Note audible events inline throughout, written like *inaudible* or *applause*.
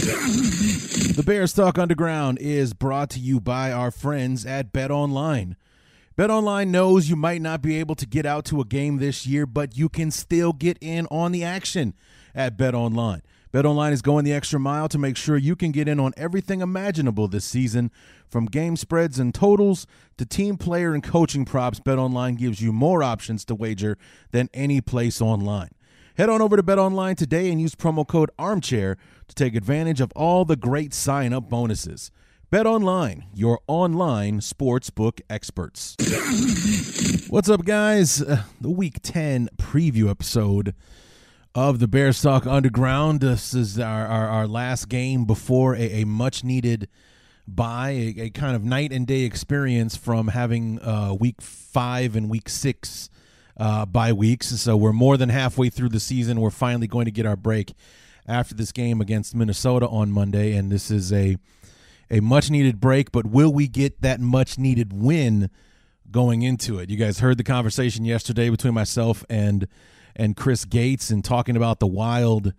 The Bears Talk Underground is brought to you by our friends at Bet Online. Bet Online knows you might not be able to get out to a game this year, but you can still get in on the action at Bet Online. Bet Online is going the extra mile to make sure you can get in on everything imaginable this season, from game spreads and totals to team player and coaching props. Bet Online gives you more options to wager than any place online. Head on over to Bet Online today and use promo code Armchair to take advantage of all the great sign up bonuses. Bet Online, your online sportsbook experts. What's up, guys? Uh, the Week 10 preview episode of the Bears Underground. This is our, our, our last game before a, a much needed bye, a, a, kind of night and day experience from having uh, week five and week six uh, bye weeks. So we're more than halfway through the season. We're finally going to get our break after this game against Minnesota on Monday, and this is a a much needed break. But will we get that much needed win going into it? You guys heard the conversation yesterday between myself and and Chris Gates and talking about the wild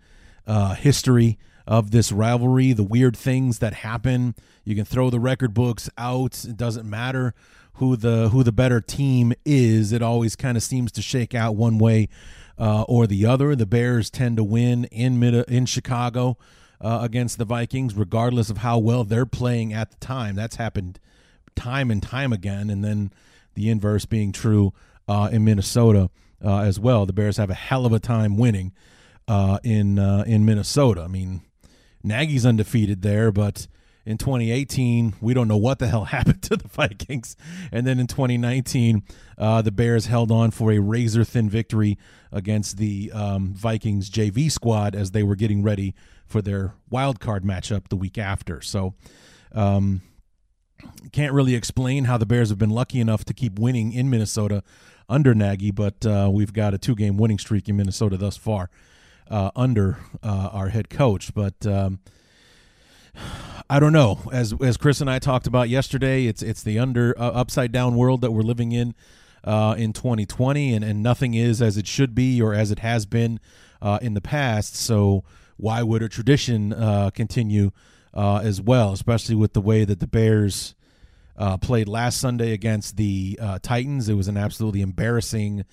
uh, history of this rivalry, the weird things that happen. You can throw the record books out; it doesn't matter who the who the better team is. It always kind of seems to shake out one way uh, or the other. The Bears tend to win in mid in Chicago uh, against the Vikings, regardless of how well they're playing at the time. That's happened time and time again, and then the inverse being true uh, in Minnesota uh, as well. The Bears have a hell of a time winning uh, in uh, in Minnesota. I mean, Nagy's undefeated there, but in 2018, we don't know what the hell *laughs* happened to the Vikings. And then in 2019, uh, the Bears held on for a razor thin victory against the um, Vikings JV squad as they were getting ready for their wild card matchup the week after. So, um, can't really explain how the Bears have been lucky enough to keep winning in Minnesota under Nagy, but uh, we've got a two game winning streak in Minnesota thus far uh, under uh, our head coach. But um, I don't know. As as Chris and I talked about yesterday, it's it's the under uh, upside down world that we're living in uh, in 2020, and and nothing is as it should be or as it has been uh, in the past. So why would a tradition uh, continue as well, especially with the way that the Bears played last Sunday against the Titans? It was an absolutely embarrassing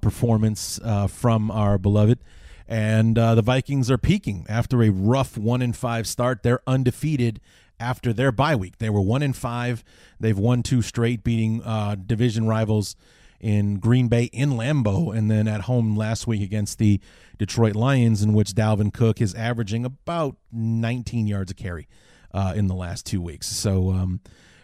performance from our beloved and uh, the Vikings are peaking after a rough one in five start. They're undefeated after their bye week. They were one in five. They've won two straight, beating uh, division rivals in Green Bay in Lambeau, and then at home last week against the Detroit Lions, in which Dalvin Cook is averaging about 19 yards a carry uh, in the last two weeks. So. Um,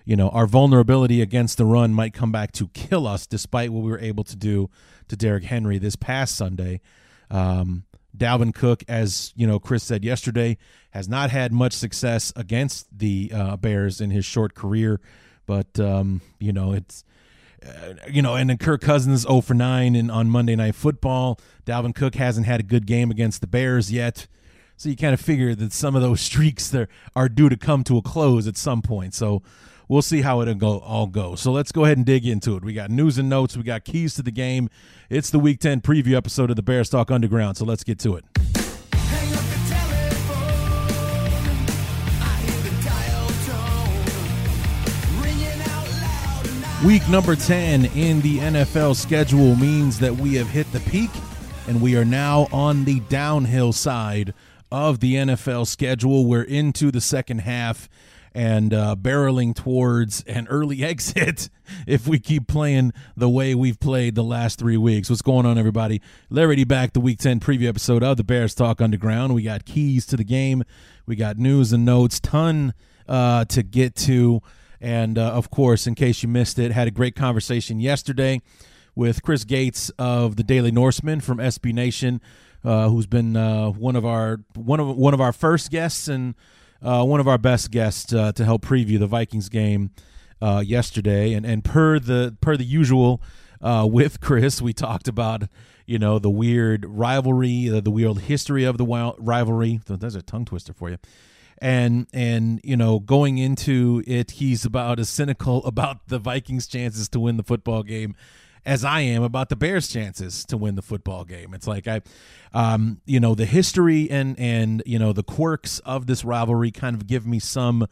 you know, our vulnerability against the run might come back to kill us, despite what we were able to do to Derrick Henry this past Sunday. Um, Dalvin Cook, as you know, Chris said yesterday, has not had much success against the uh, Bears in his short career. But um, you know, it's uh, you know, and then Kirk Cousins 0 for 9 in, on Monday Night Football. Dalvin Cook hasn't had a good game against the Bears yet. So you kind of figure that some of those *laughs* streaks there are due to come to a close at some point. So we'll see how go all go. So let's go ahead and dig into it. We got news and notes, we got keys to the game. It's the week 10 preview episode of the Bears Talk Underground. So let's get to it. Week number 10 in the NFL schedule means that we have hit the peak and we are now on the downhill side of the NFL schedule. We're into the second half and uh, barreling towards an early *laughs* exit if we keep playing the way we've played the last three weeks. What's going on, everybody? Larry D back, the Week 10 preview episode of the Bears Talk Underground. We got keys to the game, we got news and notes, ton uh, to get to. And uh, of course, in case you missed it, had a great conversation yesterday with Chris Gates of the Daily Norseman from SB Nation, uh, who's been uh, one of our one of one of our first guests and uh, one of our best guests uh, to help preview the Vikings game uh, yesterday, and and per the per the usual uh, with Chris, we talked about you know the weird rivalry, the, weird history of the rivalry. That's a tongue twister for you. And and you know going into it, he's about as cynical *laughs* about the Vikings' chances to win the football game as I am about the Bears' chances to win the football game. It's like I, um, you know, the history and and you know the quirks of this rivalry kind of give me some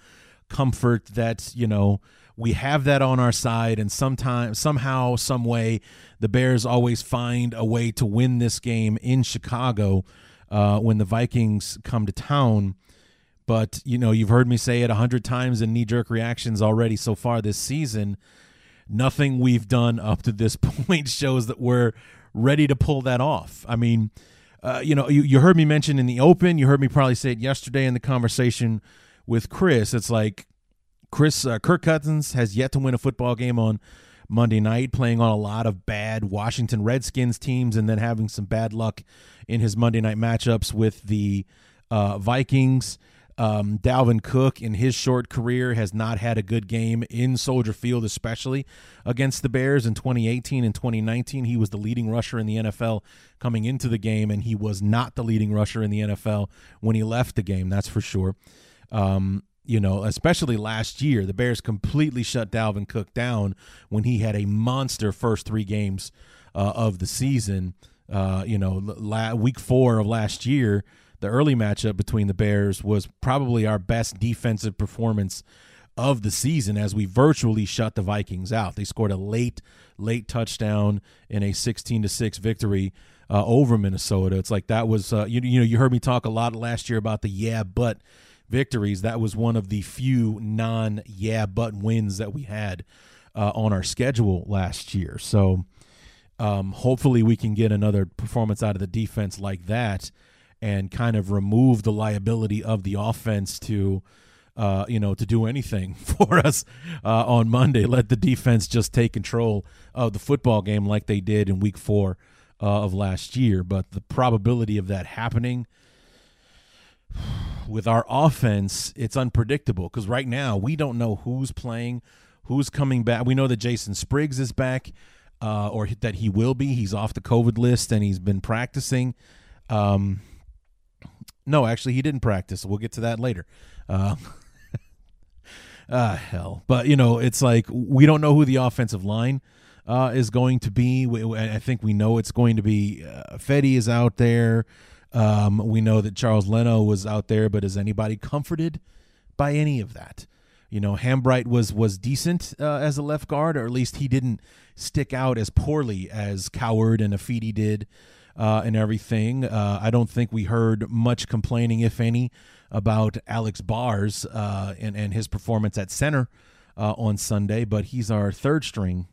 comfort that you know we have that on our side and sometimes somehow some way the bears always find a way to win this game in chicago uh, when the vikings come to town but you know you've heard me say it a hundred times in knee-jerk reactions already so far this season nothing we've done up to this *laughs* point shows that we're ready to pull that off i mean uh, you know you, you heard me mention in the open you heard me probably say it yesterday in the conversation with chris it's like Chris uh, Kirk Cousins has yet to win a football game on Monday night, playing on a lot of bad Washington Redskins teams, and then having some bad luck in his Monday night matchups with the uh, Vikings. Um, Dalvin Cook, in his short career, has not had a good game in Soldier Field, especially against the Bears in 2018 and 2019. He was the leading rusher in the NFL coming into the game, and he was not the leading rusher in the NFL when he left the game. That's for sure. Um, you know, especially last year, the Bears completely shut Dalvin Cook down when he had a monster first three games uh, of the season. Uh, you know, la- week four of last year, the early matchup between the Bears was probably our best defensive performance of the season as we virtually shut the Vikings out. They scored a late, late touchdown in a 16 to 6 victory uh, over Minnesota. It's like that was, uh, you, you know, you heard me talk a lot last year about the yeah, but victories, that was one of the few non yeah but wins that we had uh, on our schedule last year. So um, hopefully we can get another performance out of the defense like that and kind of remove the liability of the offense to. Uh, you know, to do anything *laughs* for us uh, on Monday. Let the defense just take control of the football game like they did in week four uh, of last year. But the probability of that happening *sighs* with our offense, it's unpredictable because right now we don't know who's playing, who's coming back. We know that Jason Spriggs is back, uh, or that he will be. He's off the COVID list and he's been practicing. Um, no, actually, he didn't practice. We'll get to that later. Uh, *laughs* ah, hell. But, you know, it's like we don't know who the offensive line uh, is going to be. I think we know it's going to be uh, Fedde is out there. Um, we know that Charles Leno was out there, but is anybody comforted by any of that? You know, Hambright was was decent uh, as a left guard, or at least he didn't stick out as poorly as Coward and Ifedi did, uh, and everything. Uh, I don't think we heard much complaining, if any, about Alex Bars uh, and and his performance at center uh, on Sunday. But he's our third string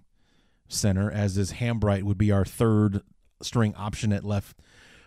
center, as is Hambright would be our third string option at left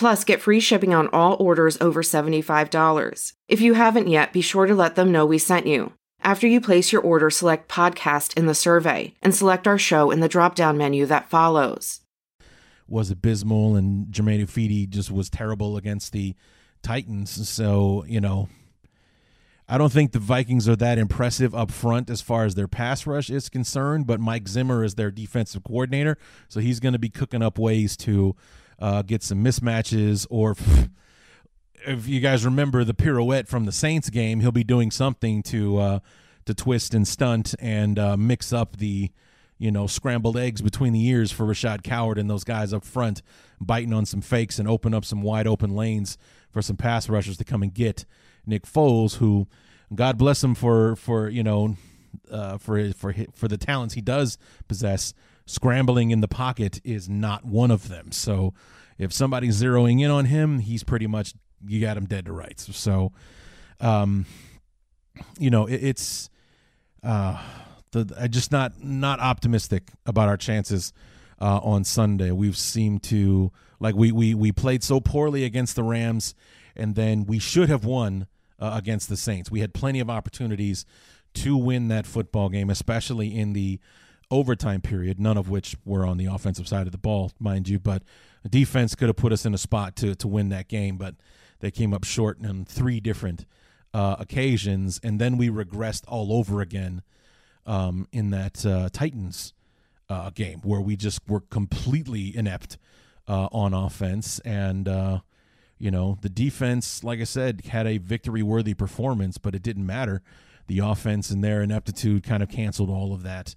Plus, get free shipping on all orders over $75. If you haven't yet, be sure to let them know we sent you. After you place your order, select podcast in the survey and select our show in the drop down menu that follows. was abysmal, and Germain Ifedi just was terrible against the Titans. So you know, I don't think the Vikings are that impressive up front as far as their pass rush is concerned. But Mike Zimmer is their defensive coordinator, so he's going to be cooking up ways to uh, get some mismatches or. If you guys remember the pirouette from the Saints game, he'll be doing something to uh, to twist and stunt and uh, mix up the you know, scrambled eggs between the ears for Rashad Coward and those guys up front, biting on some fakes and open up some wide open lanes for some pass rushers to come and get Nick Foles, who, God bless him for for you know, uh, for for for the talents he does possess. Scrambling in the pocket is not one of them. So, if somebody's zeroing in on him, he's pretty much you got him dead to rights. So, um, you know, it, it's uh the I just not not optimistic about our chances uh, on Sunday. We've seemed to like we we we played so poorly against the Rams, and then we should have won uh, against the Saints. We had plenty of opportunities to win that football game, especially in the overtime period. None of which were on the offensive side of the ball, mind you, but defense could have put us in a spot to to win that game, but they came up short on three different uh, occasions, and then we regressed all over again um, in that uh, Titans uh, game where we just were completely inept uh, on offense. And, uh, you know, the defense, like I said, had a victory worthy performance, but it didn't matter. The offense and their ineptitude kind of canceled all of that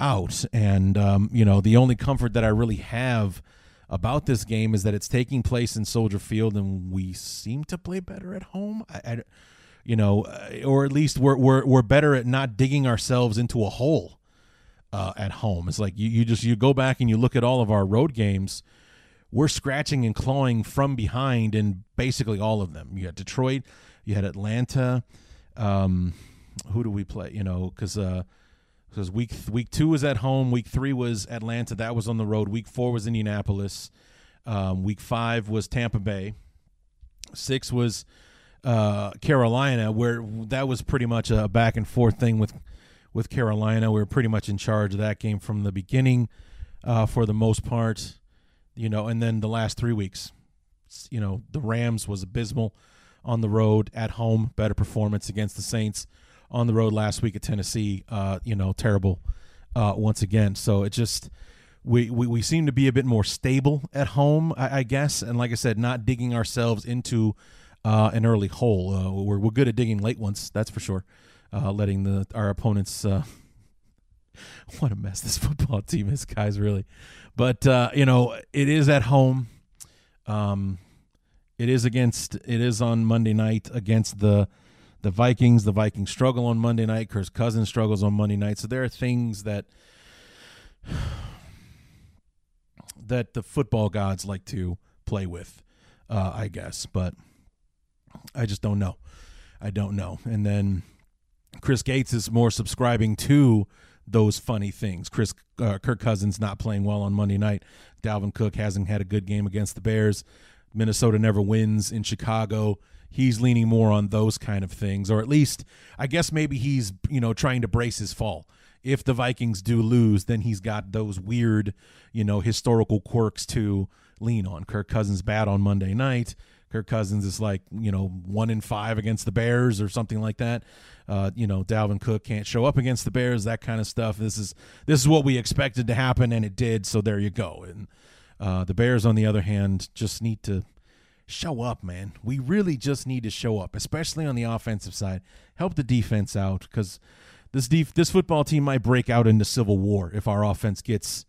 out. And, um, you know, the only comfort that I really have about this game is that it's taking place in Soldier Field and we seem to play better at home. I, I you know, uh, or at least we're we're we're better at not digging ourselves into a hole uh, at home. It's like you you just you go back and you look at all of our road games. We're scratching and clawing from behind in basically all of them. You had Detroit, you had Atlanta. Um, who do we play? You know, because because week week two was at home, week three was Atlanta. That was on the road. Week four was Indianapolis. Um, week five was Tampa Bay. Six was uh, Carolina, where that was pretty much a back and forth thing with with Carolina. We were pretty much in charge of that game from the beginning, uh, for the most part, you know. And then the last three weeks, you know, the Rams was abysmal on the road, at home, better performance against the Saints on the road last week at Tennessee. Uh, you know, terrible uh, once again. So it just. We, we, we seem to be a bit more stable at home, I, I guess, and like I said, not digging ourselves into uh, an early hole. Uh, we're, we're good at digging late ones, that's for sure. Uh, letting the our opponents. Uh, *laughs* what a mess this football team is, guys. Really, but uh, you know it is at home. Um, it is against. It is on Monday night against the the Vikings. The Vikings struggle on Monday night. Kirk Cousins struggles on Monday night. So there are things that that the football gods like to play with, uh, I guess. But I just don't know. I don't know. And then Chris Gates is more subscribing to those funny things. Chris uh, Kirk Cousins not playing well on Monday night. Dalvin Cook hasn't had a good game against the Bears. Minnesota never wins in Chicago. He's leaning more on those kind of things, or at least I guess maybe he's you know trying to brace his fall. If the Vikings do lose, then he's got those weird you know historical quirks to lean on. Kirk Cousins bad on Monday night. Kirk Cousins is like you know one in five against the Bears or something like that. Uh, you know Dalvin Cook can't show up against the Bears, that kind of stuff. This is this is what we expected to happen, and it did. So there you go. And uh, the Bears, on the other hand, just need to show up, man. We really just need to show up, especially on the offensive side. Help the defense out because this def- this football team might break out into civil war if our offense gets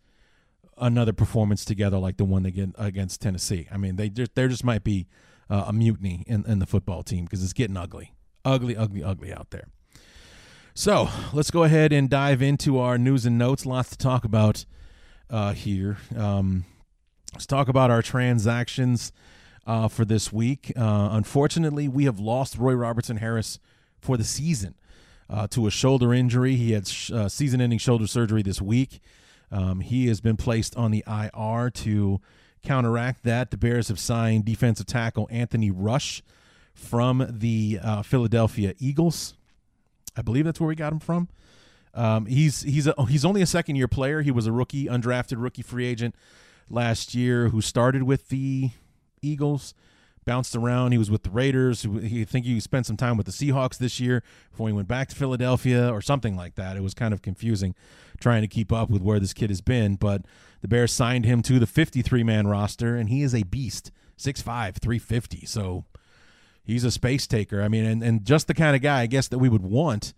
another performance together like the one they get against Tennessee. I mean, they just there just might be uh, a mutiny in, in the football team because it's getting ugly, ugly, ugly, ugly out there. So let's go ahead and dive into our news and notes. Lots to talk about uh, here. Um, let's talk about our transactions uh, for this week. Uh, unfortunately, we have lost Roy Robertson Harris for the season uh, to a shoulder injury. He had sh- uh, season ending shoulder surgery this week. Um, he has been placed on the IR to counteract that, the Bears have signed defensive tackle Anthony Rush from the uh, Philadelphia Eagles. I believe that's where we got him from. Um, he's he's a, he's only a second year player. He was a rookie, undrafted rookie free agent last year who started with the Eagles, bounced around. He was with the Raiders. He think he spent some time with the Seahawks this year before he went back to Philadelphia or something like that. It was kind of confusing trying to keep up with where this kid has been, but the Bears signed him to the 53 man roster, and he is a beast 6'5, 350. So he's a space taker. I mean, and, and just the kind of guy, I guess, that we would want.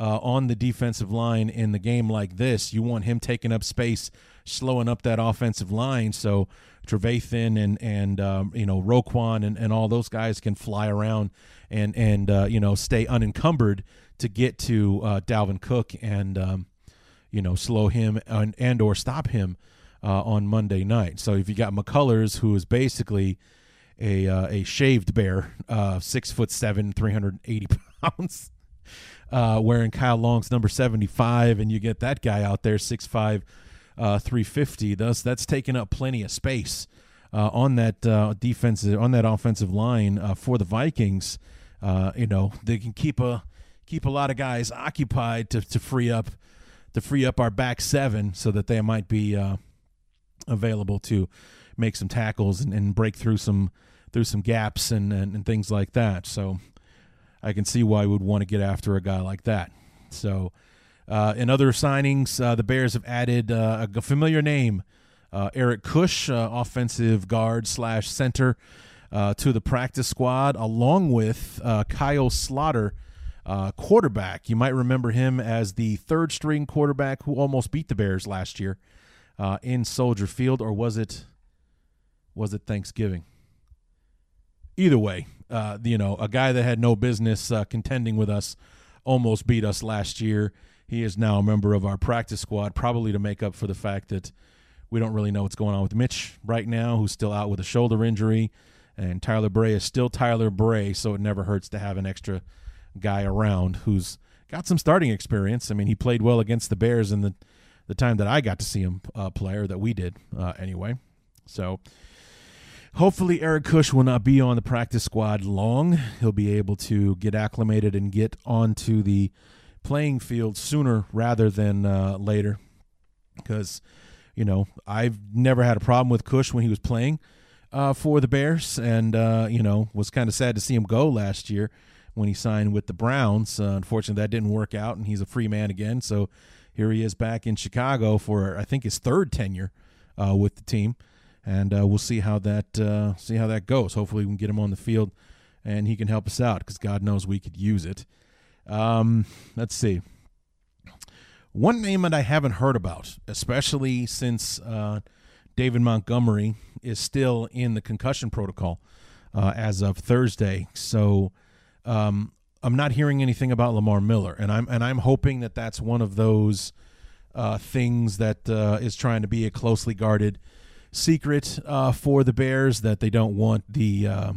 Uh, on the defensive line in the game like this, you want him taking up space, slowing up that offensive line. So Trevathan and and um, you know Roquan and, and all those guys can fly around and and uh, you know stay unencumbered to get to uh, Dalvin Cook and um, you know slow him and, and or stop him uh, on Monday night. So if you got McCullers, who is basically a uh, a shaved bear, uh, six foot seven, three hundred eighty *laughs* pounds, uh, wearing Kyle Long's number seventy five, and you get that guy out there six five, uh, three fifty. Thus, that's taking up plenty of space uh, on that uh, defensive on that offensive line uh, for the Vikings. Uh, you know they can keep a keep a lot of guys occupied to, to free up to free up our back seven so that they might be uh, available to make some tackles and, and break through some through some gaps and, and, and things like that. So I can see why we would want to get after a guy like that. So uh, in other signings, uh, the Bears have added uh, a familiar name, uh, Eric Kush, uh, offensive guard slash center, uh, to the practice squad, along with Kyle Sloter, quarterback. You might remember him as the third string quarterback who almost beat the Bears last year in Soldier Field, or was it? Was it Thanksgiving? Either way, you know, a guy that had no business contending with us almost beat us last year. He is now a member of our practice squad, probably to make up for the fact that we don't really know what's going on with Mitch right now, who's still out with a shoulder injury. And Tyler Bray is still Tyler Bray, so it never hurts to have an extra guy around who's got some starting experience. I mean, he played well against the Bears in the, the time that I got to see him uh, play, or that we did uh, anyway. So hopefully Eric Kush will not be on the practice squad long. He'll be able to get acclimated and get onto the playing field sooner rather than uh, later because you know I've never had a problem with Kush when he was playing uh, for the Bears and uh, you know was kind of sad to see him go last year when he signed with the Browns. Uh, unfortunately, that didn't work out and he's a free man again. So here he is back in Chicago for I think his third tenure uh, with the team and uh, we'll see how that uh, see how that goes. Hopefully, we can get him on the field, and he can help us out because God knows we could use it. Um, let's see. One name that I haven't heard about, especially since uh, David Montgomery is still in the concussion protocol uh, as of Thursday, so um, I'm not hearing anything about Lamar Miller, and I'm and I'm hoping that that's one of those uh, things that uh, is trying to be a closely guarded secret uh, for the Bears that they don't want the uh,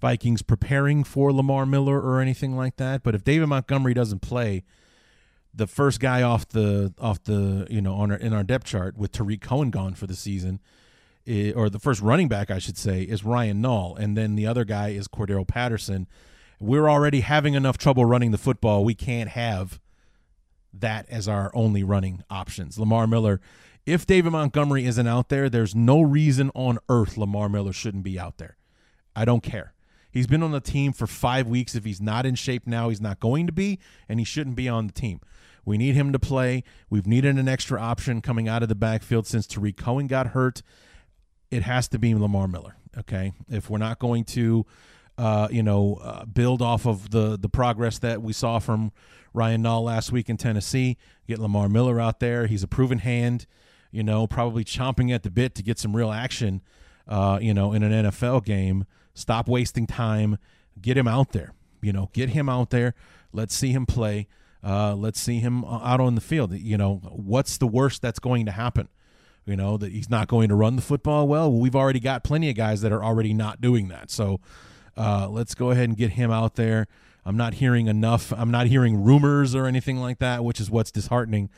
Vikings preparing for Lamar Miller or anything like that. But if David Montgomery doesn't play, the first guy off the off the you know on our, in our depth chart with Tarik Cohen gone for the season, or the first running back I should say is Ryan Nall, and then the other guy is Cordero Patterson. We're already having enough trouble running the football. We can't have that as our only running options. Lamar Miller if David Montgomery isn't out there, there's no reason on earth Lamar Miller shouldn't be out there. I don't care. He's been on the team for five weeks. If he's not in shape now, he's not going to be, and he shouldn't be on the team. We need him to play. We've needed an extra option coming out of the backfield since Tarik Cohen got hurt. It has to be Lamar Miller. Okay, if we're not going to, uh, you know, uh, build off of the the progress that we saw from Ryan Nall last week in Tennessee, get Lamar Miller out there. He's a proven hand you know, probably chomping at the bit to get some real action, uh, you know, in an NFL game. Stop wasting time. Get him out there. You know, get him out there. Let's see him play. Uh, let's see him uh, out on the field. You know, what's the worst that's going to happen? You know, that he's not going to run the football well. We've already got plenty of guys that are already not doing that. So uh, let's go ahead and get him out there. I'm not hearing enough. I'm not hearing rumors or anything like that, which is what's disheartening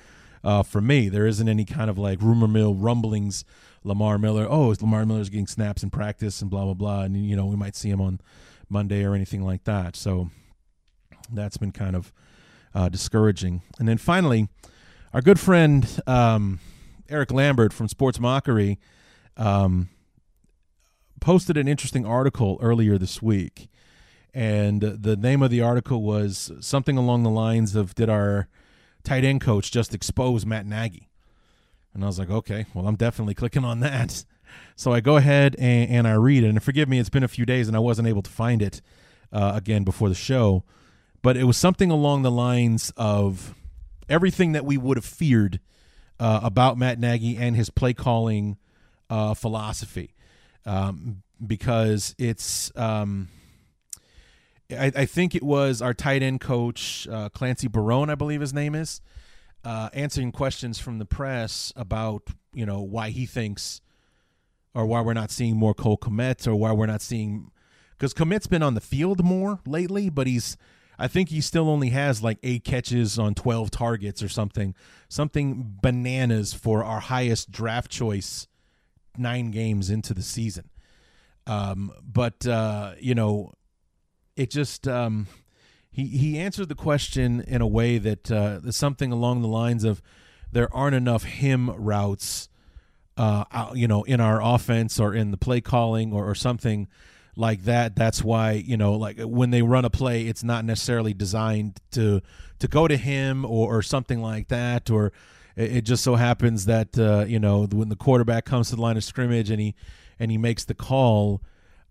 uh, for me. There isn't any kind of like rumor mill rumblings. Lamar Miller, oh, Lamar Miller's getting snaps in practice and blah blah blah, and you know we might see him on Monday or anything like that. So that's been kind of uh, discouraging. And then finally, our good friend um, Eric Lambert from Sports Mockery um, posted an interesting article earlier this week, and the name of the article was something along the lines of "Did our tight end coach just expose Matt Nagy?" And I was like, "Okay, well, I'm definitely clicking on that." *laughs* So I go ahead and, and I read it, and forgive me, it's been a few days and I wasn't able to find it uh, again before the show, but it was something along the lines of everything that we would have feared uh, about Matt Nagy and his play calling uh, philosophy, um, because it's. Um, I, I, think it was our tight end coach uh, Clancy Barone, I believe his name is, uh, answering questions from the press about you know why he thinks or why we're not seeing more Cole Kmet or why we're not seeing because Kmet's been on the field more lately, but he's I think he still only has like eight catches on 12 targets or something, something bananas for our highest draft choice nine games into the season. Um, but uh, you know, it just um, he he answered the question in a way that uh, something along the lines of there aren't enough him routes uh, you know, in our offense or in the play calling or, or something like that. That's why you know, like when they run a play, it's not necessarily designed to to go to him or, or something like that. Or it, just so happens that uh, you know when the quarterback comes to the line of scrimmage and he and he makes the call.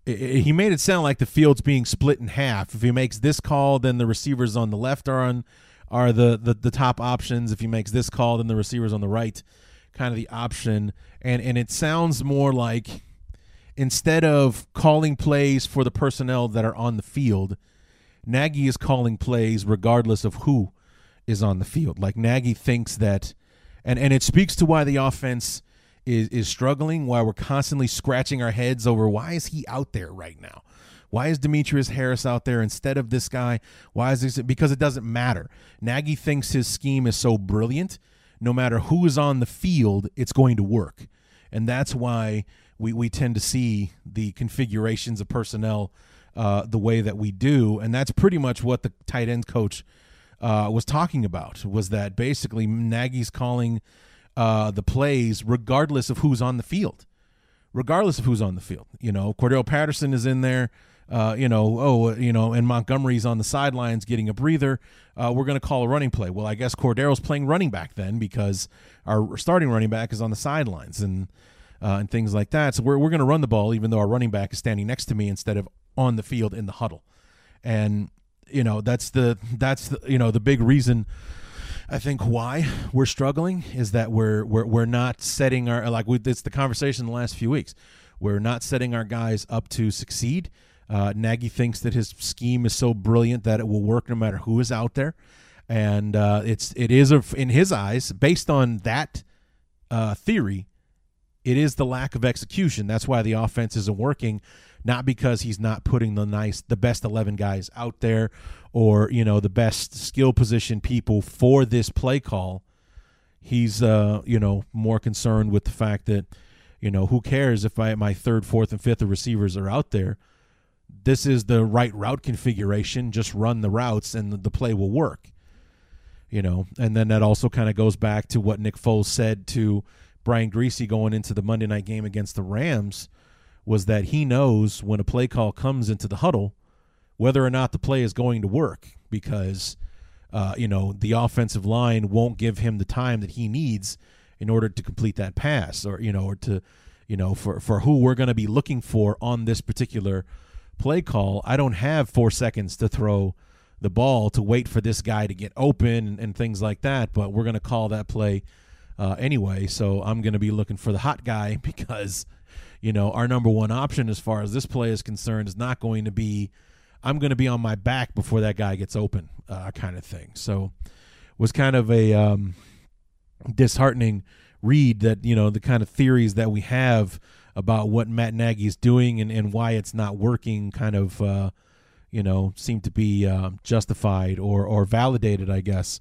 He made it sound like the field's being split in half. If he makes this call, then the receivers on the left are on are the, the the top options. If he makes this call, then the receivers on the right kind of the option and and it sounds more like instead of calling plays for the personnel that are on the field Nagy is calling plays regardless of who is on the field like Nagy thinks that and and it speaks to why the offense is is struggling why we're constantly scratching our heads over why is he out there right now why is Demetrius Harris out there instead of this guy? Why is this? Because it doesn't matter. Nagy thinks his scheme is so brilliant no matter who is on the field, it's going to work. And that's why we, we tend to see the configurations of personnel uh, the way that we do. And that's pretty much what the tight end coach uh, was talking about was that basically Nagy's calling uh, the plays regardless of who's on the field. Regardless of who's on the field. You know, Cordell Patterson is in there uh, you know, oh, you know, and Montgomery's on the sidelines getting a breather. Uh, we're going to call a running play. Well, I guess Cordarrelle's playing running back then because our starting running back is on the sidelines and uh, and things like that. So we're we're going to run the ball even though our running back is standing next to me instead of on the field in the huddle. And you know, that's the that's the, you know the big reason. I think why we're struggling is that we're we're we're not setting our like we, it's the conversation the last few weeks. We're not setting our guys up to succeed. Uh, Nagy thinks that his scheme is so brilliant that it will work no matter who is out there, and uh, it's it is a, in his eyes based on that uh, theory. It is the lack of execution. That's why the offense isn't working, not because he's not putting the nice, the best eleven guys out there, or you know the best skill position people for this play call. He's uh, you know more concerned with the fact that you know who cares if I my third, fourth, and fifth receivers are out there this is the right route configuration. Just run the routes and the play will work. You know, and then that also kind of goes back to what Nick Foles said to Brian Griese going into the Monday night game against the Rams was that he knows when a play call comes into the huddle whether or not the play is going to work because uh, you know the offensive line won't give him the time that he needs in order to complete that pass or you know or to you know for for who we're going to be looking for on this particular play call, I don't have four seconds to throw the ball to wait for this guy to get open and, and things like that. But we're going to call that play uh, anyway. So I'm going to be looking for the hot guy *laughs* because, you know, our number one option as far as this play is concerned is not going to be, I'm going to be on my back before that guy gets open, uh, kind of thing. So was kind of a um, disheartening read that, you know, the kind of theories that we have about what Matt Nagy is doing and, and why it's not working kind of, uh, you know, seem to be uh, justified or, or validated, I guess,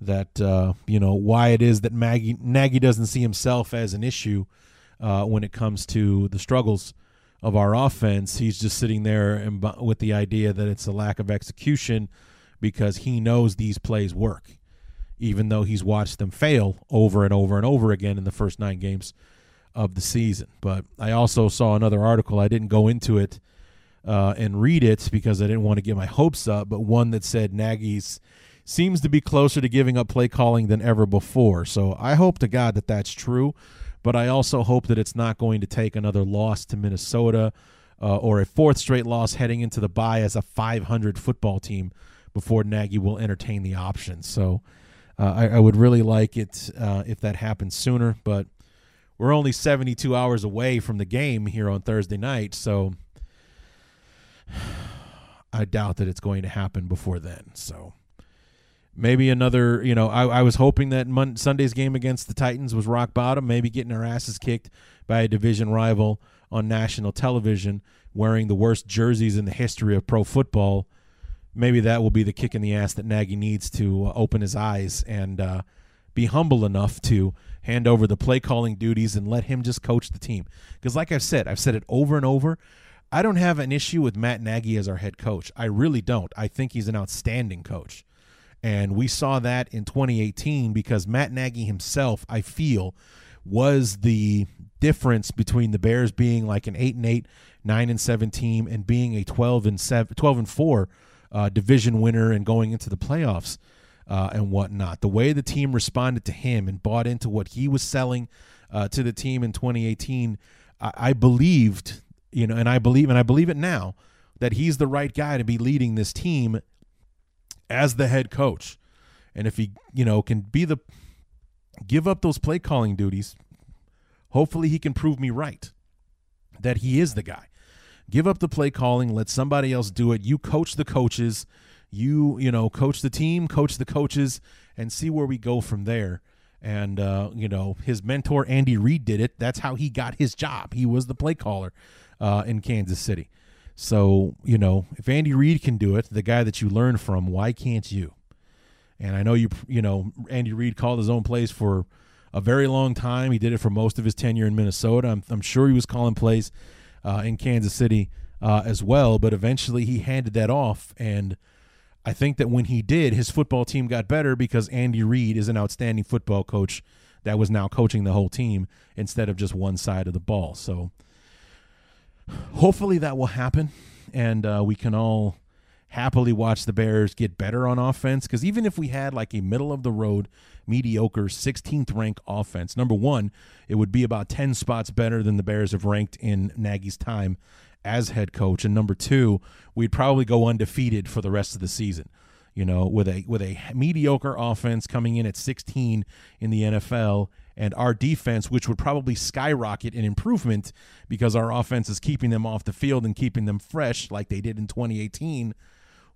that, uh, you know, why it is that Maggie, Nagy doesn't see himself as an issue uh, when it comes to the struggles of our offense. He's just sitting there and, with the idea that it's a lack of execution because he knows these plays work, even though he's watched them fail over and over and over again in the first nine games of the season. But I also saw another article. I didn't go into it uh, and read it because I didn't want to get my hopes up, but one that said Nagy's seems to be closer to giving up play calling than ever before. So I hope to God that that's true, but I also hope that it's not going to take another loss to Minnesota uh, or a fourth straight loss heading into the bye as a 500 football team before Nagy will entertain the option. So uh, I, I, would really like it uh, if that happens sooner, but we're only 72 hours away from the game here on Thursday night, so *sighs* I doubt that it's going to happen before then. So maybe another, you know, I, I was hoping that Mon- Sunday's game against the Titans was rock bottom, maybe getting our asses kicked by a division rival on national television wearing the worst jerseys in the history of pro football. Maybe that will be the kick in the ass that Nagy needs to uh, open his eyes and uh, be humble enough to hand over the play calling duties and let him just coach the team. Because, like I've said, I've said it over and over. I don't have an issue with Matt Nagy as our head coach. I really don't. I think he's an outstanding coach. And we saw that in 2018 because Matt Nagy himself, I feel, was the difference between the Bears being like an 8 and 8, 9 and 7 team and being a 12 and 7 12 and 4 uh, division winner and going into the playoffs uh, and whatnot. The way the team responded to him and bought into what he was selling uh, to the team in 2018, I, I believed, you know, and I believe, and I believe it now that he's the right guy to be leading this team as the head coach. And if he, you know, can be the give up those play calling duties, hopefully he can prove me right that he is the guy. Give up the play calling, let somebody else do it. You coach the coaches, you, you know, coach the team, coach the coaches and see where we go from there. And uh, you know, his mentor Andy Reid did it. That's how he got his job. He was the play caller uh, in Kansas City. So, you know, if Andy Reid can do it, the guy that you learn from, why can't you? And I know you, you know, Andy Reid called his own plays for a very long time. He did it for most of his tenure in Minnesota. I'm, I'm sure he was calling plays uh, in Kansas City uh, as well, but eventually he handed that off. And I think that when he did, his football team got better because Andy Reid is an outstanding football coach that was now coaching the whole team instead of just one side of the ball. So, hopefully that will happen, and uh, we can all happily watch the Bears get better on offense. Because even if we had like a middle of the road, mediocre 16th ranked offense, number one, it would be about 10 spots better than the Bears have ranked in Nagy's time as head coach. And number two, we'd probably go undefeated for the rest of the season. You know, with a with a mediocre offense coming in at 16 in the NFL and our defense, which would probably skyrocket in improvement because our offense is keeping them off the field and keeping them fresh like they did in 2018.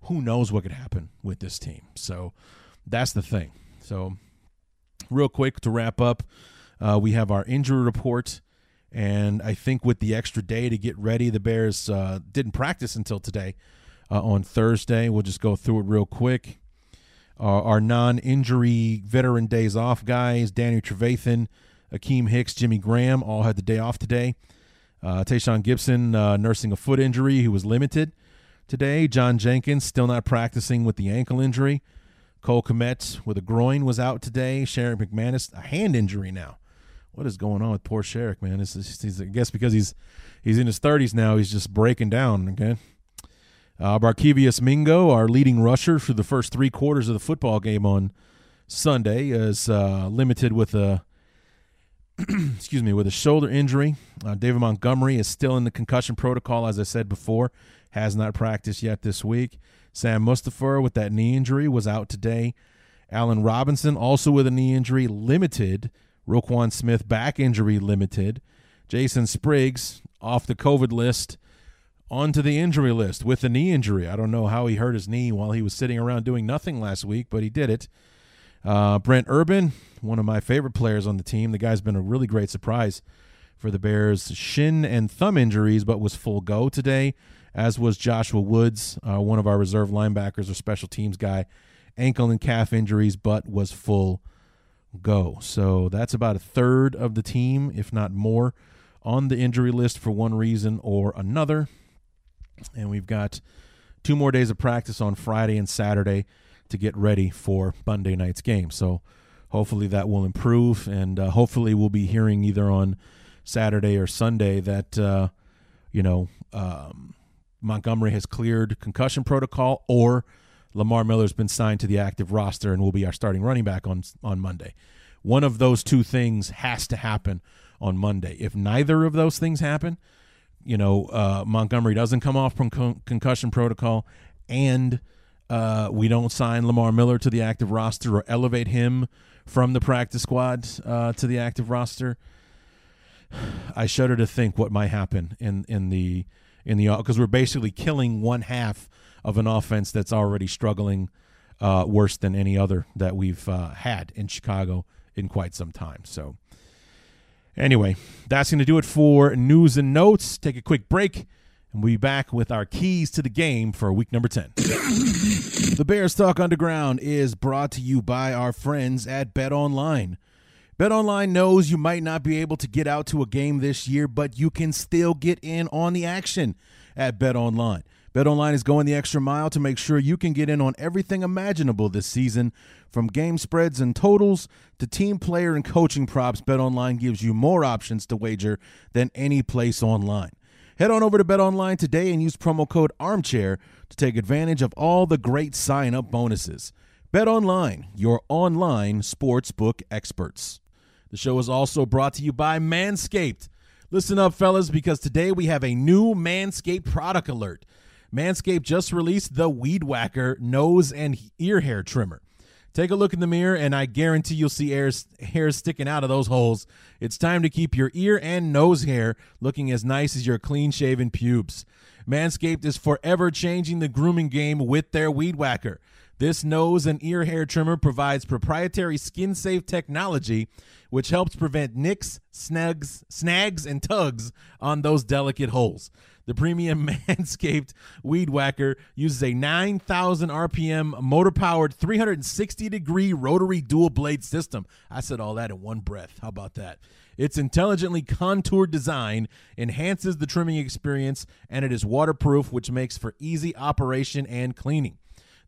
Who knows what could happen with this team? So that's the thing. So, real quick to wrap up, uh, we have our injury report. And I think with the extra day to get ready, the Bears uh, didn't practice until today uh, on Thursday. We'll just go through it real quick. Uh, our non-injury veteran days off guys, Danny Trevathan, Akiem Hicks, Jimmy Graham, all had the day off today. Uh, Tashaun Gipson uh, nursing a foot injury, who was limited today. John Jenkins still not practicing with the ankle injury. Cole Kmet with a groin was out today. Sherrick McManus, a hand injury now. What is going on with poor Sherrick, man? Is, he's, I guess because he's he's in his 30s now, he's just breaking down. Okay, uh, Barkevious Mingo, our leading rusher for the first three quarters of the football game on Sunday, is uh, limited with a *clears throat* excuse me with a shoulder injury. Uh, David Montgomery is still in the concussion protocol, as I said before, has not practiced yet this week. Sam Mustipher with that knee injury was out today. Allen Robinson also with a knee injury, limited. Roquan Smith back injury limited. Jason Spriggs off the COVID list onto the injury list with a knee injury. I don't know how he hurt his knee while he was sitting around doing nothing last week, but he did it. Uh, Brent Urban, one of my favorite players on the team. The guy's been a really great surprise for the Bears. Shin and thumb injuries, but was full go today, as was Joshua Woods, uh, one of our reserve linebackers or special teams guy. Ankle and calf injuries, but was full go. So that's about a third of the team, if not more, on the injury list for one reason or another and we've got two more days of practice on Friday and Saturday to get ready for Monday night's game. So hopefully that will improve, and uh, hopefully we'll be hearing either on Saturday or Sunday that uh, you know um, Montgomery has cleared concussion protocol or Lamar Miller's been signed to the active roster and will be our starting running back on on Monday. One of those two things has to happen on Monday. If neither of those things happen, you know uh, Montgomery doesn't come off from con- concussion protocol, and uh, we don't sign Lamar Miller to the active roster or elevate him from the practice squad uh, to the active roster. I shudder to think what might happen in in the in the because we're basically killing one half of an offense that's already struggling uh, worse than any other that we've uh, had in Chicago in quite some time. So, anyway, that's going to do it for news and notes. Take a quick break, and we'll be back with our keys to the game for week number 10. *coughs* the Bears Talk Underground is brought to you by our friends at Bet Online. Bet Online knows you might not be able to get out to a game this year, but you can still get in on the action at BetOnline. BetOnline is going the extra mile to make sure you can get in on everything imaginable this season. From game spreads and totals to team player and coaching props, BetOnline gives you more options to wager than any place online. Head on over to BetOnline today and use promo code ARMCHAIR to take advantage of all the great sign up bonuses. BetOnline, your online sportsbook experts. The show is also brought to you by Manscaped. Listen up, fellas, because today we have a new Manscaped product alert. Manscaped just released the Weed Whacker nose and ear hair trimmer. Take a look in the mirror, and I guarantee you'll see hairs, hairs sticking out of those holes. It's time to keep your ear and nose hair looking as nice as your clean shaven pubes. Manscaped is forever changing the grooming game with their Weed Whacker. This nose and ear hair trimmer provides proprietary skin safe technology which helps prevent nicks, snags, snags, and tugs on those delicate holes. The premium *laughs* Manscaped Weed Whacker uses a 9,000 RPM motor powered 360 degree rotary dual blade system. I said all that in one breath. How about that? Its intelligently contoured design enhances the trimming experience and it is waterproof, which makes for easy operation and cleaning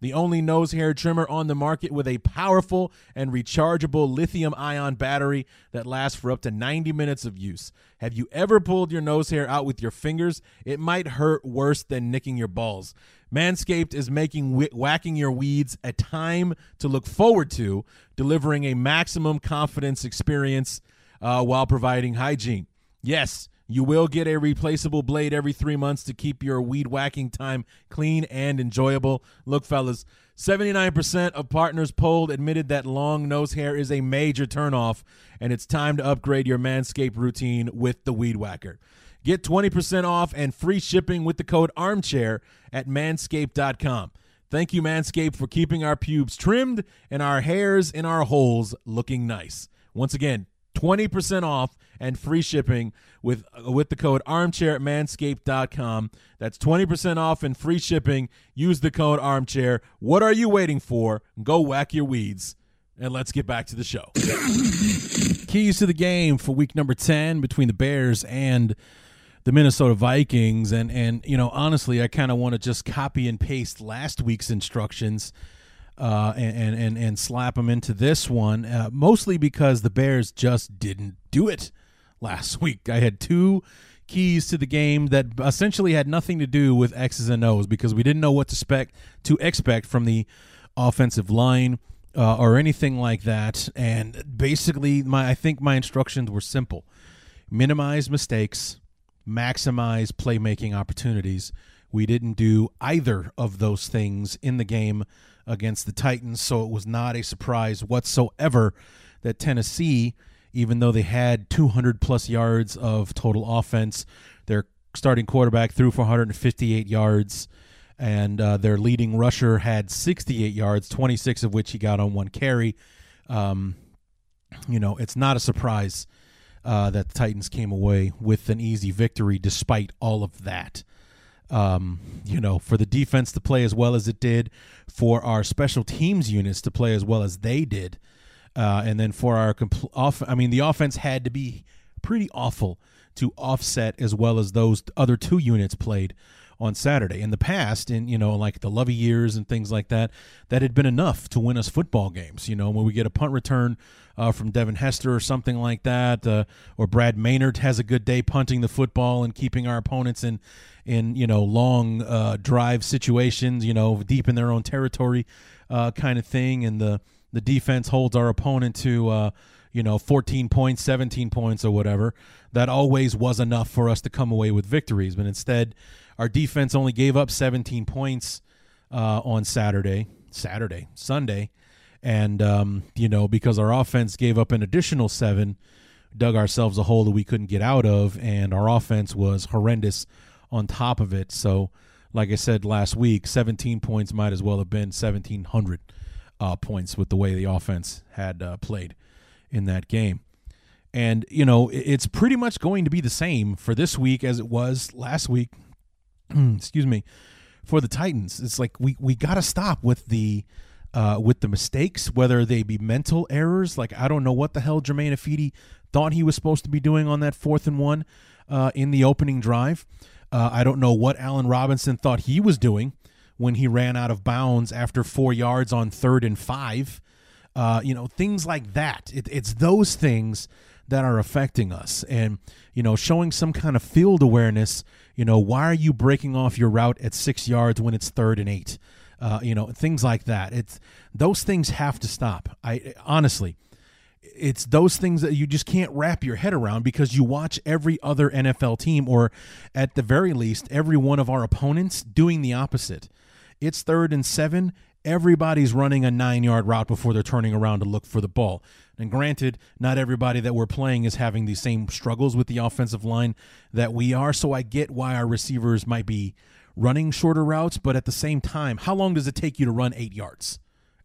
the only nose hair trimmer on the market with a powerful and rechargeable lithium ion battery that lasts for up to 90 minutes of use. Have you ever pulled your nose hair out with your fingers? It might hurt worse than nicking your balls. Manscaped is making wh- whacking your weeds a time to look forward to, delivering a maximum confidence experience uh, while providing hygiene. Yes, you will get a replaceable blade every three months to keep your weed whacking time clean and enjoyable. Look, fellas, 79% of partners polled admitted that long nose hair is a major turnoff, and it's time to upgrade your Manscaped routine with the Weed Whacker. Get 20% off and free shipping with the code armchair at manscaped.com. Thank you, Manscaped, for keeping our pubes trimmed and our hairs in our holes looking nice. Once again, 20% off and free shipping with with the code armchair at manscaped.com. That's 20% off and free shipping. Use the code armchair. What are you waiting for? Go whack your weeds. And let's get back to the show. *coughs* Keys to the game for week number 10 between the Bears and the Minnesota Vikings. And, and you know, honestly, I kind of want to just copy and paste last week's instructions uh, and, and and slap them into this one, uh, mostly because the Bears just didn't do it last *laughs* week. I had two keys to the game that essentially had nothing to do with X's and O's because we didn't know what to expect to expect from the offensive line uh, or anything like that. And basically, my I think my instructions were simple: minimize mistakes, maximize playmaking opportunities. We didn't do either of those things in the game against the Titans, so it was not a surprise whatsoever that Tennessee, even though they had 200 plus yards of total offense, their starting quarterback threw for 158 yards, and uh, their leading rusher had 68 yards, 26 of which he got on one carry. Um, you know, it's not a surprise uh, that the Titans came away with an easy victory despite all of that um, you know, for the defense to play as well as it did, for our special teams units to play as well as they did, uh, and then for our compl- off. I mean, the offense had to be pretty awful to offset as well as those other two units played on Saturday. In the past, in you know like the Lovie years and things like that, that had been enough to win us football games. You know when we get a punt return uh, from Devin Hester or something like that, uh, or Brad Maynard has a good day punting the football and keeping our opponents in in you know long uh, drive situations, you know deep in their own territory, uh, kind of thing, and the the defense holds our opponent to uh, you know 14 points, 17 points, or whatever. That always was enough for us to come away with victories, but instead our defense only gave up 17 points uh, on Saturday, Saturday, Sunday, and um, you know because our offense gave up an additional seven, dug ourselves a hole that we couldn't get out of, and our offense was horrendous on top of it. So, like I said last week, 17 points might as well have been 1,700 uh, points with the way the offense had uh, played in that game. And, you know, it's pretty much going to be the same for this week as it was last week *clears throat* excuse me, for the Titans. It's like we we got to stop with the uh, with the mistakes, whether they be mental errors. Like I don't know what the hell Jermaine Ifedi thought he was supposed to be doing on that fourth and one uh, in the opening drive. Uh, I don't know what Allen Robinson thought he was doing when he ran out of bounds after four yards on third and five. Uh, you know, things like that. It, it's those things that are affecting us. And, you know, showing some kind of field awareness, you know, why are you breaking off your route at six yards when it's third and eight? Uh, you know, things like that. It's those things have to stop. I honestly, it's those things that you just can't wrap your head around because you watch every other NFL team, or at the very least, every one of our opponents doing the opposite. It's third and seven. Everybody's running a nine yard route before they're turning around to look for the ball. And granted, not everybody that we're playing is having the same struggles with the offensive line that we are. So I get why our receivers might be running shorter routes, but at the same time, how long does it take you to run eight yards?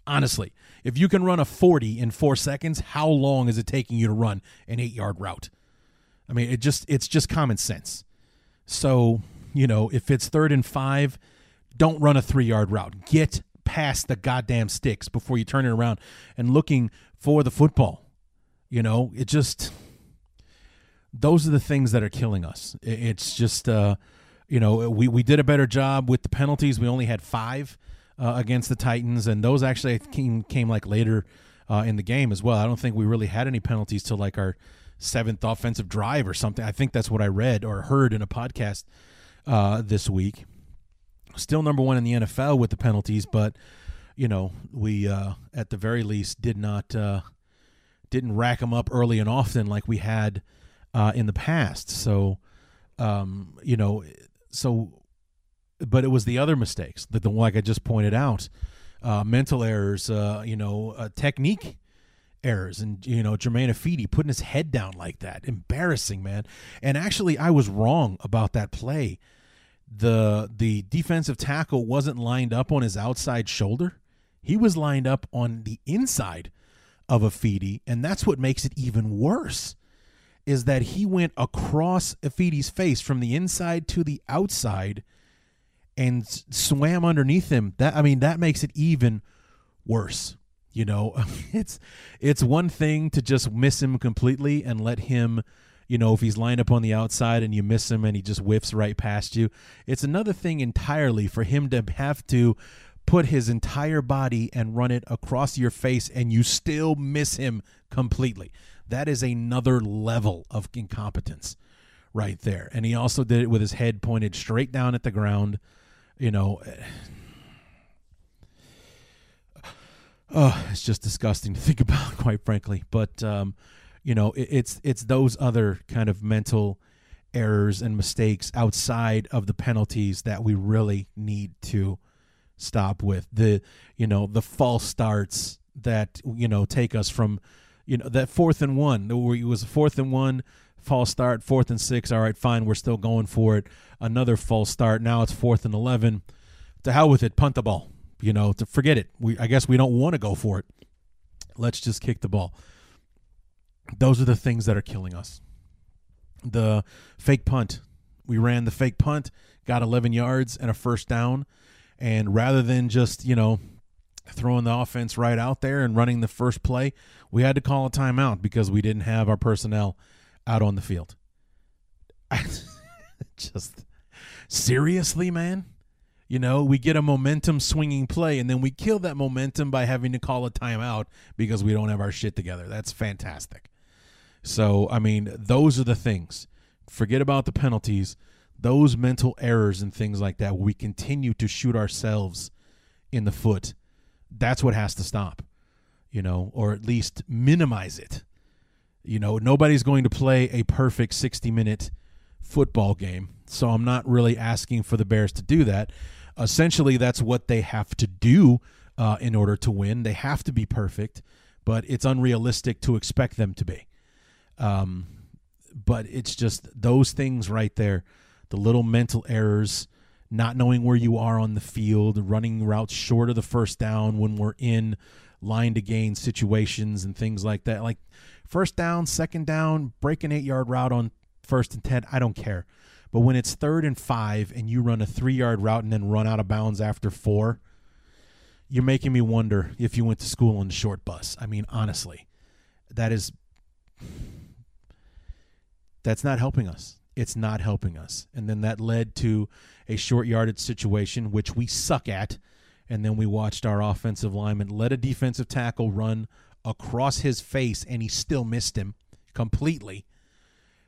Honestly, if you can run a 40 in four seconds, how long is it taking you to run an eight yard route? I mean, it just it's just common sense. So, you know, if it's third and five, don't run a three yard route. Get past the goddamn sticks before you turn it around and looking for the football. You know, it just those are the things that are killing us. It's just uh, you know, we we did a better job with the penalties. We only had 5 uh, against the Titans and those actually came came like later uh, in the game as well. I don't think we really had any penalties till like our seventh offensive drive or something. I think that's what I read or heard in a podcast uh, this week. Still number one in the NFL with the penalties, but you know, we uh, at the very least did not uh, didn't rack them up early and often like we had uh, in the past. So, um, you know, so, but it was the other mistakes that the like I just pointed out, uh, mental errors, uh, you know, uh, technique errors, and you know, Jermaine Ifedi putting his head down like that, embarrassing, man. And actually, I was wrong about that play. The the defensive tackle wasn't lined up on his outside shoulder he was lined up on the inside of Ifedi, and that's what makes it even worse. Is that he went across Ifedi's face from the inside to the outside and swam underneath him. That I mean, that makes it even worse. You know, *laughs* it's it's one thing to just miss him completely and let him, you know, if he's lined up on the outside and you miss him and he just whiffs right past you. It's another thing entirely for him to have to put his entire body and run it across your face and you still miss him completely. That is another level of incompetence right there. And he also did it with his head pointed straight down at the ground. You know, *sighs* oh, it's just disgusting to think *laughs* about, quite frankly. But um, you know, it, it's it's those other kind of mental errors and mistakes outside of the penalties that we really need to stop with. The you know the false starts that you know take us from you know that fourth and one it was a fourth and one false start fourth and six all right fine we're still going for it. Another false start now it's fourth and 11 to hell with it punt the ball you know to forget it. We i guess we don't want to go for it. Let's just kick the ball those are the things that are killing us the fake punt we ran the fake punt got 11 yards and a first down and rather than just, you know, throwing the offense right out there and running the first play, we had to call a timeout because we didn't have our personnel out on the field. *laughs* just seriously, man? You know, we get a momentum swinging play and then we kill that momentum by having to call a timeout because we don't have our shit together. That's fantastic. So, I mean, those are the things. Forget about the penalties. Those mental errors and things like that, we continue to shoot ourselves in the foot. That's what has to stop, you know, or at least minimize it. You know, nobody's going to play a perfect 60 minute football game. So I'm not really asking for the Bears to do that. Essentially, that's what they have to do uh, in order to win. They have to be perfect, but it's unrealistic to expect them to be. Um, but it's just those things right there the little mental errors, not knowing where you are on the field, running routes short of the first down when we're in line to gain situations and things like that. Like first down, second down, break an eight yard route on first and 10, I don't care. But when it's third and five and you run a three yard route and then run out of bounds after four, you're making me wonder if you went to school on the short bus. I mean, honestly, that is that's not helping us. It's not helping us. And then that led to a short yardage situation, which we suck at. And then we watched our offensive lineman let a defensive tackle run across his face, and he still missed him completely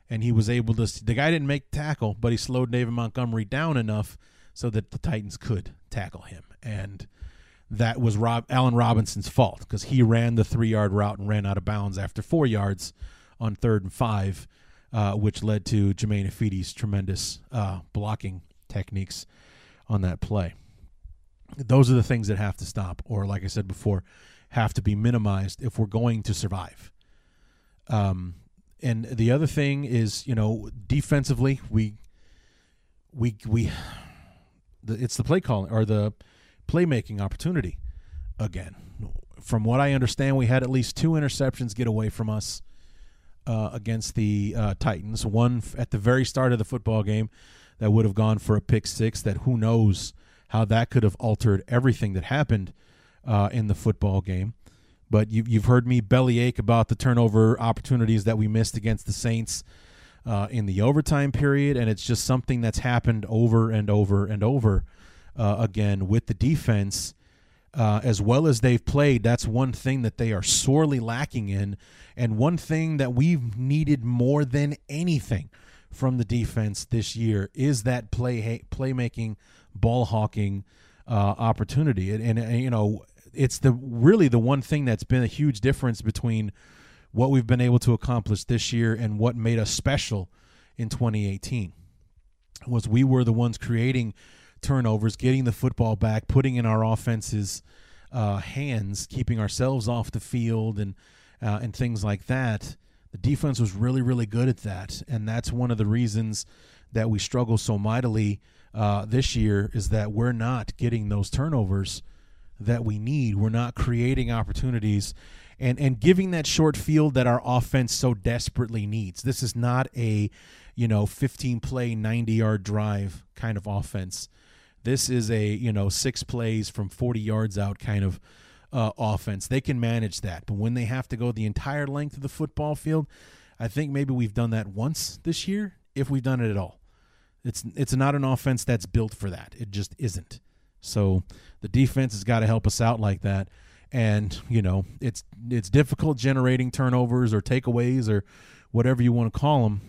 and he was able to. The guy didn't make tackle, but he slowed David Montgomery down enough so that the Titans could tackle him, and that was Rob Allen Robinson's fault because he ran the three yard route and ran out of bounds after four yards on third and five, uh, which led to Jermaine Ifedi's tremendous uh, blocking techniques on that play. Those are the things that have to stop, or like I said before, have to be minimized if we're going to survive. Um, and the other thing is, you know, defensively, we we we the, it's the play calling or the playmaking opportunity again. From what I understand, we had at least two interceptions get away from us uh, against the uh, Titans. One at the very start of the football game that would have gone for a pick six. That who knows how that could have altered everything that happened uh, in the football game. But you, you've heard me bellyache about the turnover opportunities that we missed against the Saints uh, in the overtime period, and it's just something that's happened over and over and over uh, again with the defense. Uh, as well as they've played, that's one thing that they are sorely lacking in, and one thing that we've needed more than anything from the defense this year is that play playmaking, ball hawking uh, opportunity. And, and, and, you know, it's the really the one thing that's been a huge difference between what we've been able to accomplish this year and what made us special in 2018 was we were the ones creating turnovers, getting the football back, putting in our offense's uh, hands, keeping ourselves off the field, and uh, and things like that. The defense was really, really good at that, and that's one of the reasons that we struggle so mightily uh, this year is that we're not getting those turnovers that we need. We're not creating opportunities and and giving that short field that our offense so desperately needs. This is not a, you know, 15 play 90 yard drive kind of offense. This is a, you know, six plays from 40 yards out kind of uh, offense. They can manage that. But when they have to go the entire length of the football field, I think maybe we've done that once this year, if we've done it at all. It's it's not an offense that's built for that. It just isn't. So the defense has got to help us out like that. And you know, it's it's difficult generating turnovers or takeaways or whatever you want to call them,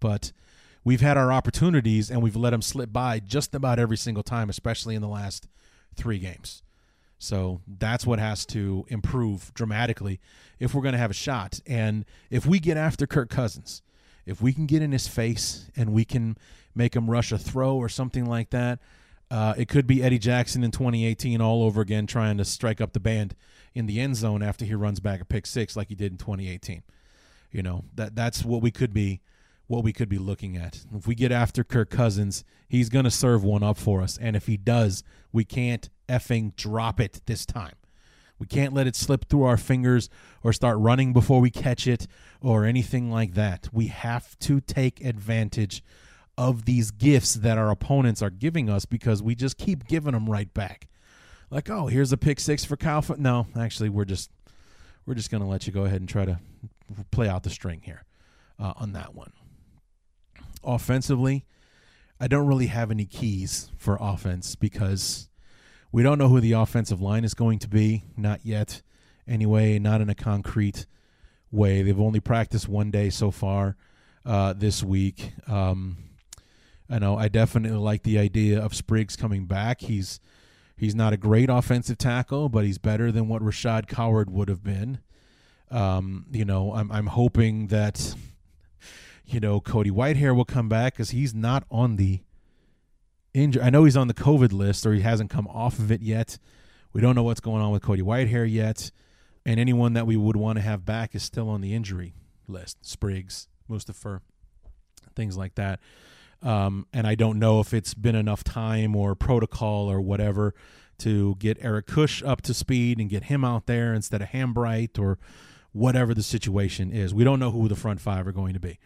but we've had our opportunities and we've let them slip by just about every single time, especially in the last three games. So that's what has to improve dramatically if we're going to have a shot. And if we get after Kirk Cousins, if we can get in his face and we can make him rush a throw or something like that, uh, it could be Eddie Jackson in 2018 all over again, trying to strike up the band in the end zone after he runs back a pick six like he did in 2018. You know that that's what we could be, what we could be looking at. If we get after Kirk Cousins, he's going to serve one up for us, and if he does, we can't effing drop it this time. We can't let it slip through our fingers or start running before we catch it or anything like that. We have to take advantage of these gifts that our opponents are giving us because we just keep giving them right back. Like, oh, here's a pick six for Kyle. F-. No, actually, we're just we're just to let you go ahead and try to play out the string here uh, on that one. Offensively, I don't really have any keys for offense because we don't know who the offensive line is going to be, not yet. Anyway, not in a concrete way. They've only practiced one day so far uh, this week. Um, I know I definitely like the idea of Spriggs coming back. He's he's not a great offensive tackle, but he's better than what Rashad Coward would have been. Um, you know, I'm I'm hoping that you know Cody Whitehair will come back because he's not on the injury. I know he's on the COVID list or he hasn't come off of it yet. We don't know what's going on with Cody Whitehair yet, and anyone that we would want to have back is still on the injury list. Spriggs, Mustipher, things like that. Um, and I don't know if it's been enough time or protocol or whatever to get Eric Kush up to speed and get him out there instead of Hambright or whatever the situation is. We don't know who the front five are going to be.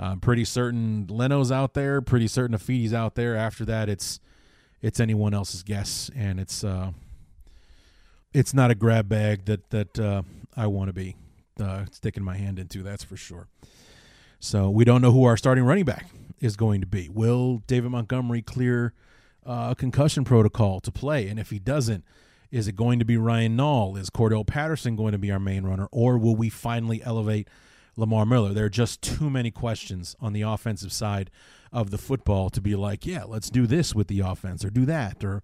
I'm pretty certain Leno's out there. Pretty certain Ifedi's out there. After that, it's it's anyone else's guess, and it's uh, it's not a grab bag that that uh, I want to be uh, sticking my hand into. That's for sure. So we don't know who our starting running back is going to be. Will David Montgomery clear uh, concussion protocol to play? And if he doesn't, is it going to be Ryan Nall? Is Cordarrelle Patterson going to be our main runner? Or will we finally elevate Lamar Miller? There are just too many questions on the offensive side of the football to be like, yeah, let's do this with the offense or do that or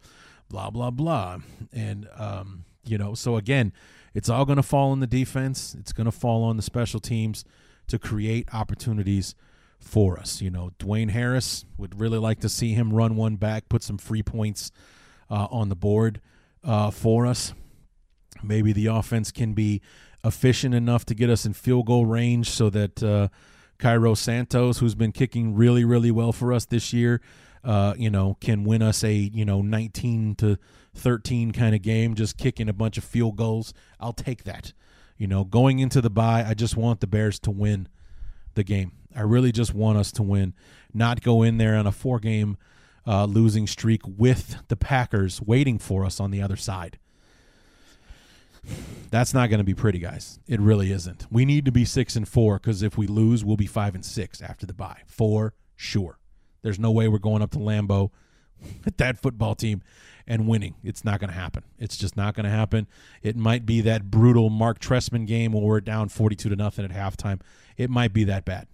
blah, blah, blah. And, um, you know, so again, it's all going to fall on the defense, it's going to fall on the special teams to create opportunities for us. You know, Dwayne Harris would really like to see him run one back, put some free points uh, on the board uh, for us. Maybe the offense can be efficient enough to get us in field goal range so that uh, Cairo Santos, who's been kicking really, really well for us this year, uh, you know, can win us a you know 19 to 13 kind of game, just kicking a bunch of field goals. I'll take that. You know, going into the bye, I just want the Bears to win the game. I really just want us to win, not go in there on a four game uh, losing streak with the Packers waiting for us on the other side. That's not going to be pretty, guys. It really isn't. We need to be six and four because if we lose, we'll be five and six after the bye for sure. There's no way we're going up to Lambeau *laughs* with that football team and winning. It's not going to happen. It's just not going to happen. It might be that brutal Mark Trestman game where we're down 42 to nothing at halftime. It might be that bad.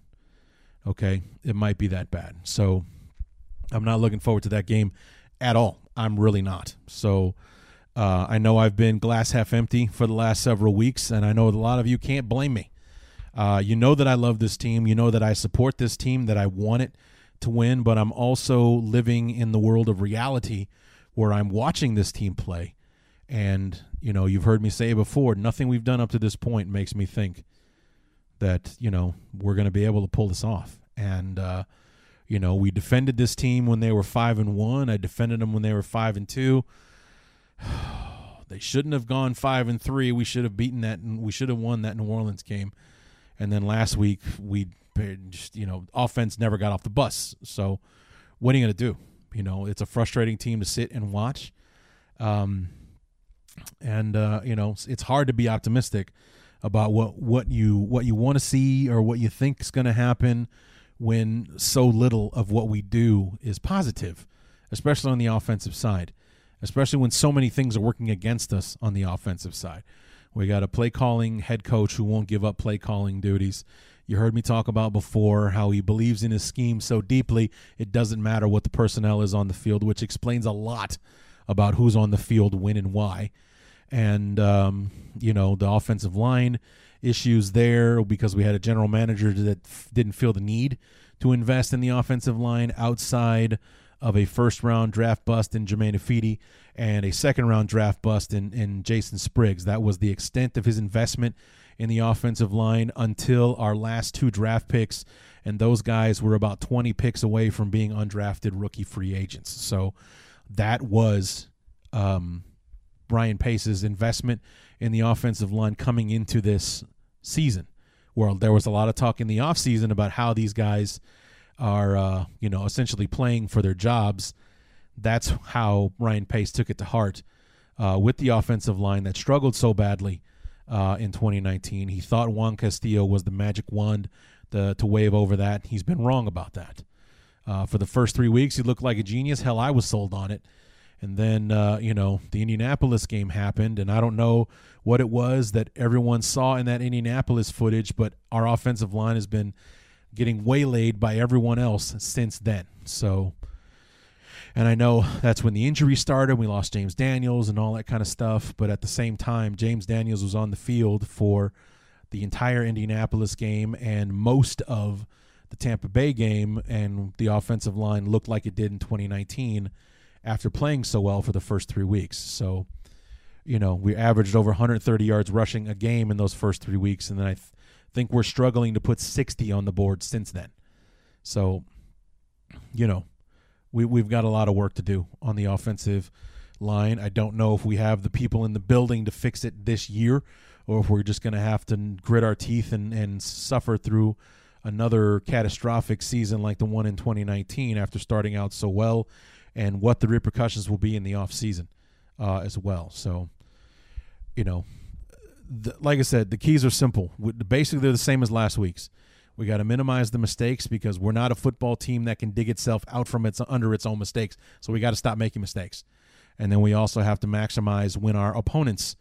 Okay, it might be that bad. So I'm not looking forward to that game at all. I'm really not. So uh, I know I've been glass half empty for the last several weeks, and I know a lot of you can't blame me. Uh, you know that I love this team. You know that I support this team, that I want it to win, but I'm also living in the world of reality where I'm watching this team play. And, you know, you've heard me say before, nothing we've done up to this point makes me think that, you know, we're going to be able to pull this off. And, uh, you know, we defended this team when they were five and one. I defended them when they were five and two. *sighs* they shouldn't have gone five and three. We should have beaten that, and we should have won that New Orleans game. And then last week we just, you know, offense never got off the bus. So what are you going to do? You know, it's a frustrating team to sit and watch. Um, and uh, you know, it's hard to be optimistic about what what you what you want to see or what you think is going to happen when so little of what we do is positive, especially on the offensive side, especially when so many things are working against us on the offensive side. We got a play calling head coach who won't give up play calling duties. You heard me talk about before how he believes in his scheme so deeply it doesn't matter what the personnel is on the field, which explains a lot about who's on the field, when, and why. And, um, you know, the offensive line issues there because we had a general manager that f- didn't feel the need to invest in the offensive line outside of a first round draft bust in Jermaine Ifedi and a second round draft bust in, in Jason Spriggs. That was the extent of his investment in the offensive line until our last two draft picks, and those guys were about 20 picks away from being undrafted rookie free agents. So that was um, Ryan Pace's investment in the offensive line coming into this season, where there was a lot of talk in the offseason about how these guys are, uh, you know, essentially playing for their jobs. That's how Ryan Pace took it to heart uh, with the offensive line that struggled so badly uh, in 2019. He thought Juan Castillo was the magic wand to, to wave over that. He's been wrong about that. Uh, for the first three weeks, he looked like a genius. Hell, I was sold on it. And then, uh, you know, the Indianapolis game happened, and I don't know what it was that everyone saw in that Indianapolis footage, but our offensive line has been getting waylaid by everyone else since then. So, and I know that's when the injury started. We lost James Daniels and all that kind of stuff. But at the same time, James Daniels was on the field for the entire Indianapolis game and most of the Tampa Bay game, and the offensive line looked like it did in 2019 after playing so well for the first three weeks. So, you know, we averaged over 130 yards rushing a game in those first three weeks, and then I th- think we're struggling to put 60 on the board since then. So, you know, we we've got a lot of work to do on the offensive line. I don't know if we have the people in the building to fix it this year, or if we're just going to have to grit our teeth and and suffer through another catastrophic season like the one in 2019 after starting out so well, and what the repercussions will be in the off season uh, as well. So, you know, the, like I said, the keys are simple. Basically, they're the same as last week's. We got to minimize the mistakes because we're not a football team that can dig itself out from its under its own mistakes. So we got to stop making mistakes. And then we also have to maximize when our opponents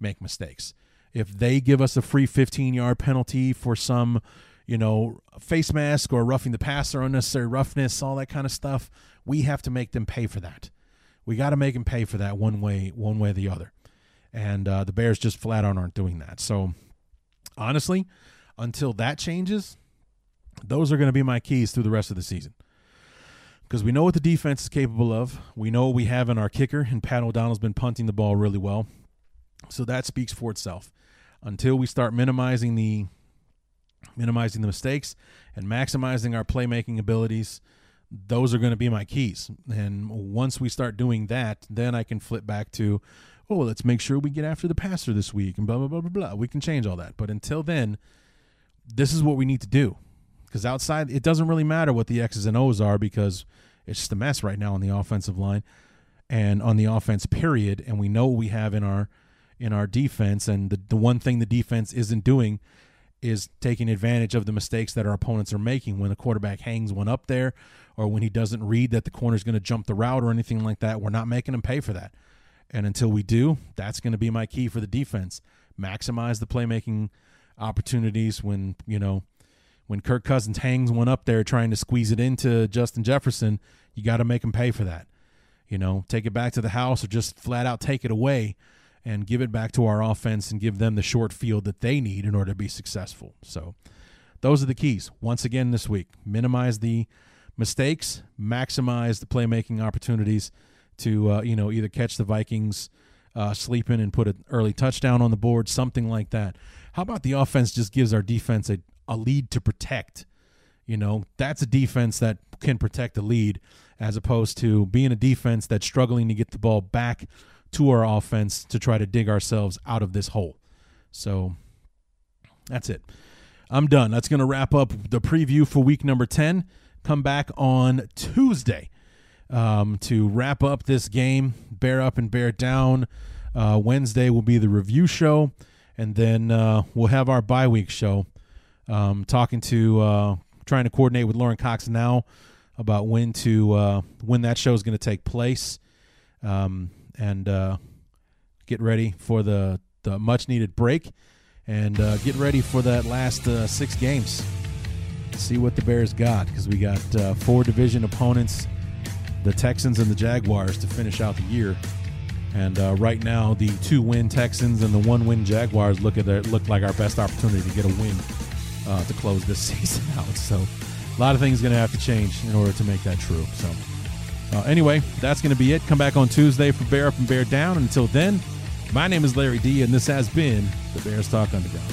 make mistakes. If they give us a free 15-yard penalty for some, you know, face mask or roughing the passer, unnecessary roughness, all that kind of stuff, we have to make them pay for that. We got to make them pay for that one way, one way or the other. And uh, the Bears just flat out aren't doing that. So honestly, until that changes, those are going to be my keys through the rest of the season. Because we know what the defense is capable of. We know what we have in our kicker, and Pat O'Donnell's been punting the ball really well. So that speaks for itself. Until we start minimizing the minimizing the mistakes and maximizing our playmaking abilities, those are going to be my keys. And once we start doing that, then I can flip back to, oh, let's make sure we get after the passer this week and blah blah blah blah blah. We can change all that. But until then, this is what we need to do. Because outside, it doesn't really matter what the X's and O's are because it's just a mess right now on the offensive line and on the offense period. And we know we have in our in our defense. And the, the one thing the defense isn't doing is taking advantage of the mistakes that our opponents are making when the quarterback hangs one up there or when he doesn't read that the corner is going to jump the route or anything like that. We're not making him pay for that. And until we do, that's going to be my key for the defense. Maximize the playmaking opportunities when, you know, when Kirk Cousins hangs one up there trying to squeeze it into Justin Jefferson, you got to make him pay for that. You know, take it back to the house or just flat out take it away and give it back to our offense and give them the short field that they need in order to be successful. So, those are the keys. Once again this week, minimize the mistakes, maximize the playmaking opportunities to uh, you know either catch the Vikings uh, sleeping and put an early touchdown on the board, something like that. How about the offense just gives our defense a, a lead to protect? You know, that's a defense that can protect a lead as opposed to being a defense that's struggling to get the ball back to our offense to try to dig ourselves out of this hole. So that's it. I'm done. That's going to wrap up the preview for week number 10. Come back on Tuesday um, to wrap up this game. Bear up and bear down. Uh, Wednesday will be the review show, and then uh, we'll have our bye week show. Um, talking to, uh, trying to coordinate with Lauren Cox now about when to uh, when that show is going to take place, um, and uh, get ready for the the much needed break, and uh, get ready for that last six games. See what the Bears got because we got four division opponents the Texans and the Jaguars to finish out the year. And uh, right now, the two-win Texans and the one-win Jaguars look at their, look like our best opportunity to get a win uh, to close this *laughs* season out. So, a lot of things going to have to change in order to make that true. So, uh, anyway, that's going to be it. Come back on Tuesday for Bear Up and Bear Down. Until then, my name is Larry D, and this has been the Bears Talk Underground.